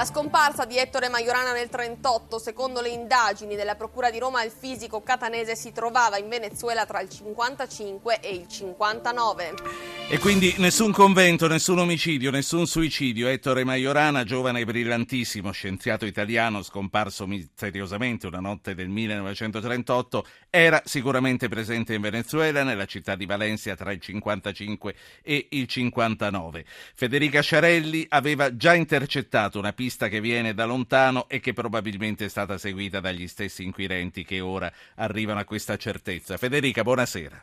La scomparsa di Ettore Majorana nel 38, secondo le indagini della Procura di Roma, il fisico catanese si trovava in Venezuela tra il 55 e il 59. E quindi nessun convento, nessun omicidio, nessun suicidio. Ettore Majorana, giovane e brillantissimo scienziato italiano scomparso misteriosamente una notte del 1938, era sicuramente presente in Venezuela, nella città di Valencia tra il 55 e il 59. Federica Sciarelli aveva già intercettato una pista che viene da lontano e che probabilmente è stata seguita dagli stessi inquirenti che ora arrivano a questa certezza. Federica, buonasera.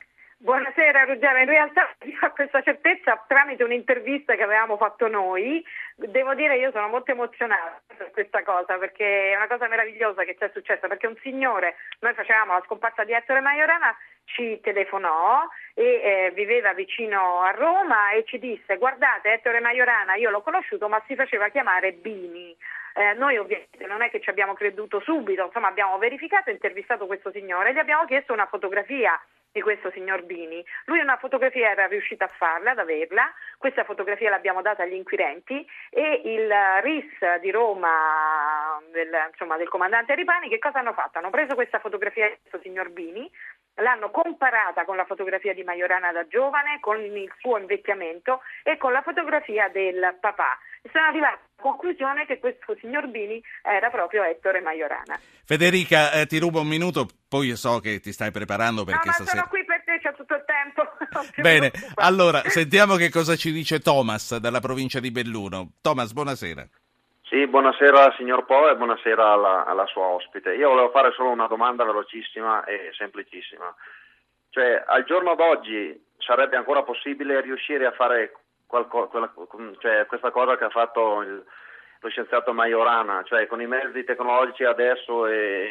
Buonasera Ruggero, in realtà a questa certezza tramite un'intervista che avevamo fatto noi, devo dire io sono molto emozionata per questa cosa perché è una cosa meravigliosa che ci è successa perché un signore, noi facevamo la scomparsa di Ettore Majorana, ci telefonò e eh, viveva vicino a Roma e ci disse guardate Ettore Majorana io l'ho conosciuto ma si faceva chiamare Bini. Eh, noi ovviamente non è che ci abbiamo creduto subito, insomma abbiamo verificato e intervistato questo signore e gli abbiamo chiesto una fotografia di questo signor Bini. Lui una fotografia era riuscito a farla, ad averla, questa fotografia l'abbiamo data agli inquirenti e il RIS di Roma, del, insomma, del comandante Ripani, che cosa hanno fatto? Hanno preso questa fotografia di questo signor Bini, l'hanno comparata con la fotografia di Majorana da giovane, con il suo invecchiamento e con la fotografia del papà. E sono arrivati alla conclusione che questo signor Bini era proprio Ettore Majorana. Federica, eh, ti rubo un minuto, poi so che ti stai preparando perché no, ma stasera... sono qui per te, c'è tutto il tempo. Bene, allora sentiamo che cosa ci dice Thomas dalla provincia di Belluno. Thomas, buonasera. Sì, buonasera signor Po e buonasera alla, alla, sua ospite. Io volevo fare solo una domanda velocissima e semplicissima. Cioè, al giorno d'oggi sarebbe ancora possibile riuscire a fare qualco, quella, cioè, questa cosa che ha fatto il, lo scienziato Majorana, cioè con i mezzi tecnologici adesso e,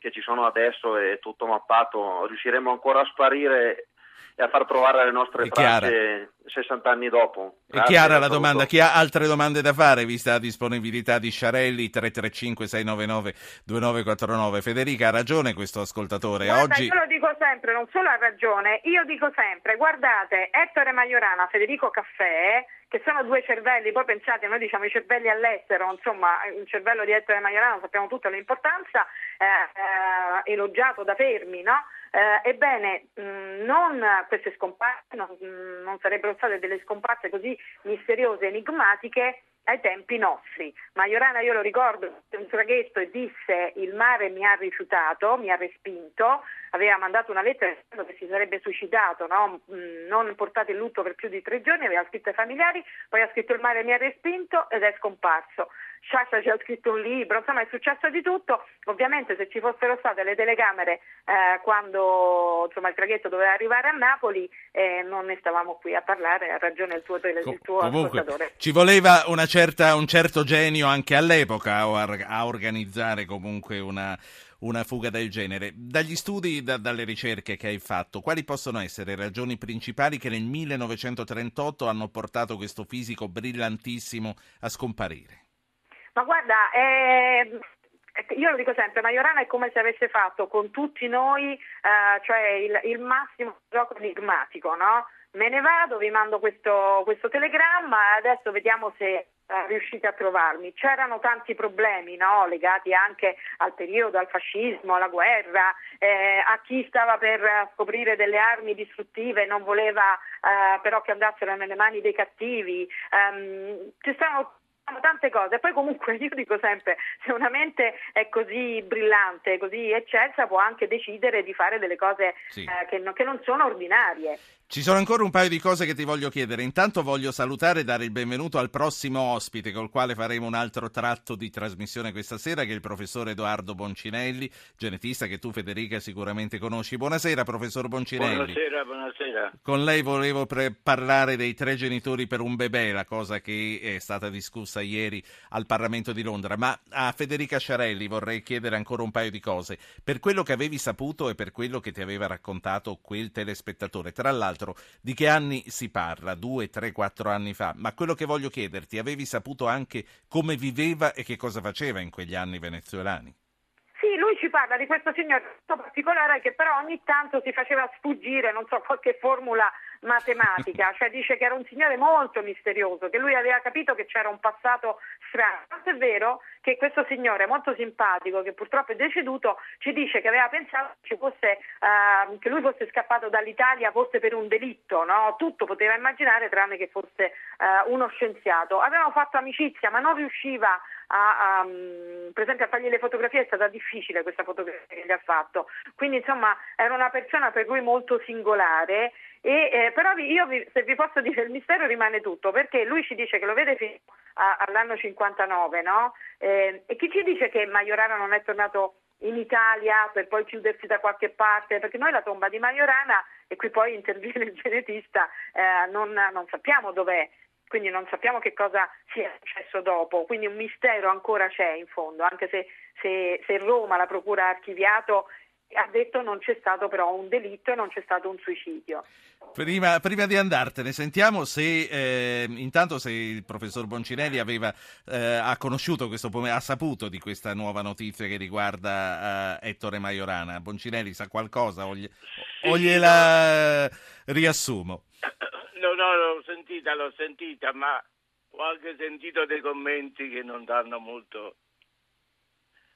che ci sono adesso e tutto mappato, riusciremo ancora a sparire e a far trovare le nostre tracce 60 anni dopo. Grazie, è chiara la domanda. Chi ha altre domande da fare, vista la disponibilità di Sciarelli, 335-699-2949. Federica, ha ragione questo ascoltatore. Guarda, Oggi... Io lo dico sempre, non solo ha ragione, io dico sempre, guardate, Ettore Majorana, Federico Caffè, che sono due cervelli, poi pensate, noi diciamo i cervelli all'estero, insomma, il cervello di Ettore Majorana sappiamo tutta l'importanza, eh, eh, elogiato da Fermi, no? Eh, ebbene, mh, non queste scomparse, non, mh, non sarebbero state delle scomparse così misteriose enigmatiche ai tempi nostri. Majorana, io lo ricordo, un traghetto e disse il mare mi ha rifiutato, mi ha respinto, aveva mandato una lettera dicendo che si sarebbe suicidato, no? non portato in lutto per più di tre giorni, aveva scritto ai familiari, poi ha scritto il mare mi ha respinto ed è scomparso. Sciascia ci ha scritto un libro, insomma è successo di tutto. Ovviamente se ci fossero state le telecamere eh, quando insomma, il traghetto doveva arrivare a Napoli eh, non ne stavamo qui a parlare, ha ragione il tuo, il tuo Comunque, ascoltatore. Ci voleva certa, un certo genio anche all'epoca a organizzare comunque una, una fuga del genere. Dagli studi, da, dalle ricerche che hai fatto, quali possono essere le ragioni principali che nel 1938 hanno portato questo fisico brillantissimo a scomparire? Ma guarda, eh, io lo dico sempre, Majorana è come se avesse fatto con tutti noi eh, cioè il, il, massimo gioco enigmatico, no? Me ne vado, vi mando questo, questo telegramma adesso vediamo se eh, riuscite a trovarmi. C'erano tanti problemi no? legati anche al periodo, al fascismo, alla guerra, eh, a chi stava per scoprire delle armi distruttive e non voleva eh, però che andassero nelle mani dei cattivi. Um, ci stanno tante cose, poi comunque io dico sempre, se una mente è così brillante, così eccelsa, può anche decidere di fare delle cose sì. eh, che, no, che non sono ordinarie. Ci sono ancora un paio di cose che ti voglio chiedere. Intanto voglio salutare e dare il benvenuto al prossimo ospite col quale faremo un altro tratto di trasmissione questa sera, che è il professor Edoardo Boncinelli, genetista che tu Federica sicuramente conosci. Buonasera professor Boncinelli. Buonasera, buonasera. Con lei volevo pre- parlare dei tre genitori per un bebè, la cosa che è stata discussa ieri al Parlamento di Londra, ma a Federica Sciarelli vorrei chiedere ancora un paio di cose. Per quello che avevi saputo e per quello che ti aveva raccontato quel telespettatore, tra l'altro di che anni si parla? Due, tre, quattro anni fa. Ma quello che voglio chiederti, avevi saputo anche come viveva e che cosa faceva in quegli anni venezuelani? Sì, lui ci parla di questo signore particolare che però ogni tanto si faceva sfuggire, non so, qualche formula matematica, cioè dice che era un signore molto misterioso, che lui aveva capito che c'era un passato strano. Tanto è vero che questo signore molto simpatico, che purtroppo è deceduto, ci dice che aveva pensato che, fosse, uh, che lui fosse scappato dall'Italia forse per un delitto, no? tutto poteva immaginare tranne che fosse uh, uno scienziato. Avevano fatto amicizia ma non riusciva a, a, mm, per esempio a fargli le fotografie è stata difficile questa fotografia che gli ha fatto, quindi insomma era una persona per lui molto singolare e, eh, io vi, se vi posso dire il mistero rimane tutto perché lui ci dice che lo vede fino a, all'anno 59 no? eh, e chi ci dice che Majorana non è tornato in Italia per poi chiudersi da qualche parte, perché noi la tomba di Majorana, e qui poi interviene il genetista, eh, non, non sappiamo dov'è, quindi non sappiamo che cosa sia successo dopo, quindi un mistero ancora c'è in fondo, anche se, se, se Roma, la Procura ha archiviato ha detto non c'è stato però un delitto e non c'è stato un suicidio. Prima, prima di andartene, sentiamo se eh, intanto se il professor Boncinelli aveva, eh, ha conosciuto questo ha saputo di questa nuova notizia che riguarda uh, Ettore Maiorana. Boncinelli sa qualcosa o, gli, sì, o gliela no. riassumo? No, no, l'ho sentita, l'ho sentita, ma ho anche sentito dei commenti che non danno molto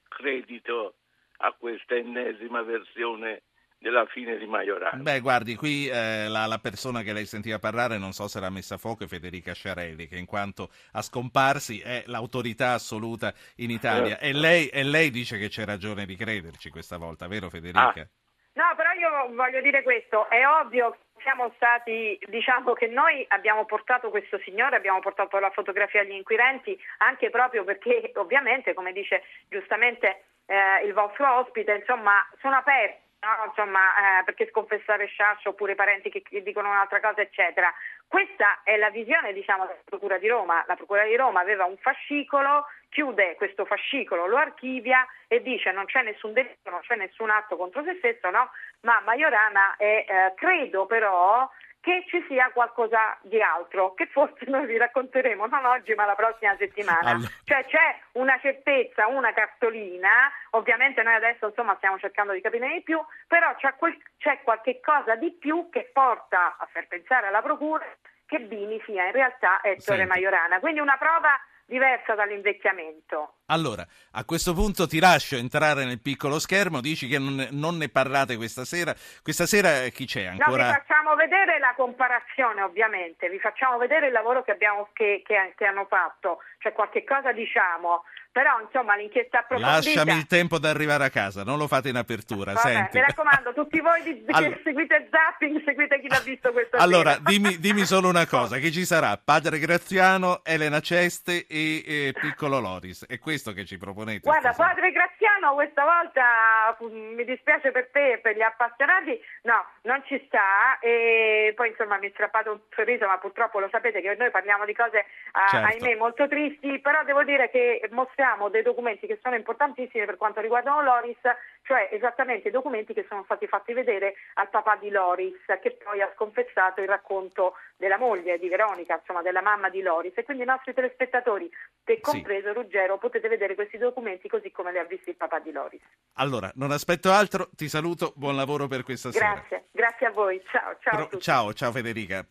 credito a questa ennesima versione della fine di Majorana. Beh, guardi, qui eh, la, la, persona che lei sentiva parlare, non so se l'ha messa a fuoco, è Federica Sciarelli, che in quanto a scomparsi è l'autorità assoluta in Italia. Eh. E, lei, e, lei, dice che c'è ragione di crederci questa volta, vero Federica? Ah. No, però io voglio dire questo, è ovvio siamo stati, diciamo che noi abbiamo portato questo signore, abbiamo portato la fotografia agli inquirenti anche proprio perché ovviamente, come dice giustamente eh, il vostro ospite, insomma, sono aperti. No, insomma, eh, perché sconfessare Sciascio oppure i parenti che, che, dicono un'altra cosa, eccetera. Questa è la visione, diciamo, della Procura di Roma. La Procura di Roma aveva un fascicolo, chiude questo fascicolo, lo archivia e dice non c'è nessun delitto, non c'è nessun atto contro se stesso, no? Ma Majorana è, eh, credo però, che ci sia qualcosa di altro, che forse noi vi racconteremo non oggi ma la prossima settimana. Allora. Cioè c'è una certezza, una cartolina, ovviamente noi adesso insomma stiamo cercando di capire di più, però c'è, quel, c'è qualche cosa di più che porta a far pensare alla Procura che Bini sia in realtà Ettore Senti. Majorana. Quindi una prova diversa dall'invecchiamento. Allora, a questo punto ti lascio entrare nel piccolo schermo, dici che non ne, non ne parlate questa sera. Questa sera eh, chi c'è ancora? No, vi facciamo vedere la comparazione ovviamente, vi facciamo vedere il lavoro che, abbiamo, che, che, che hanno fatto, cioè qualche cosa diciamo, però insomma l'inchiesta approfondita... Lasciami il tempo di arrivare a casa, non lo fate in apertura, Vabbè, senti. Mi raccomando, tutti voi di, allora... seguite Zapping, seguite chi l'ha visto questa Allora, dimmi, dimmi, solo una cosa, che ci sarà Padre Graziano, Elena Ceste e, e Piccolo Loris, è questo che ci proponete? Guarda, Padre Graziano questa volta, mm, mi dispiace per te e per gli appassionati, no, non ci sta e poi insomma mi è strappato un sorriso, ma purtroppo lo sapete che noi parliamo di cose, certo. ahimè, molto tristi, però devo dire che mostriamo abbiamo dei documenti che sono importantissimi per quanto riguardano Loris, cioè esattamente i documenti che sono stati fatti vedere al papà di Loris, che poi ha sconfessato il racconto della moglie di Veronica, insomma della mamma di Loris. E quindi i nostri telespettatori, te compreso sì. Ruggero, potete vedere questi documenti così come li ha visti il papà di Loris. Allora, non aspetto altro, ti saluto, buon lavoro per questa grazie, sera. Grazie, grazie a voi, ciao, ciao. Pro, ciao, ciao Federica.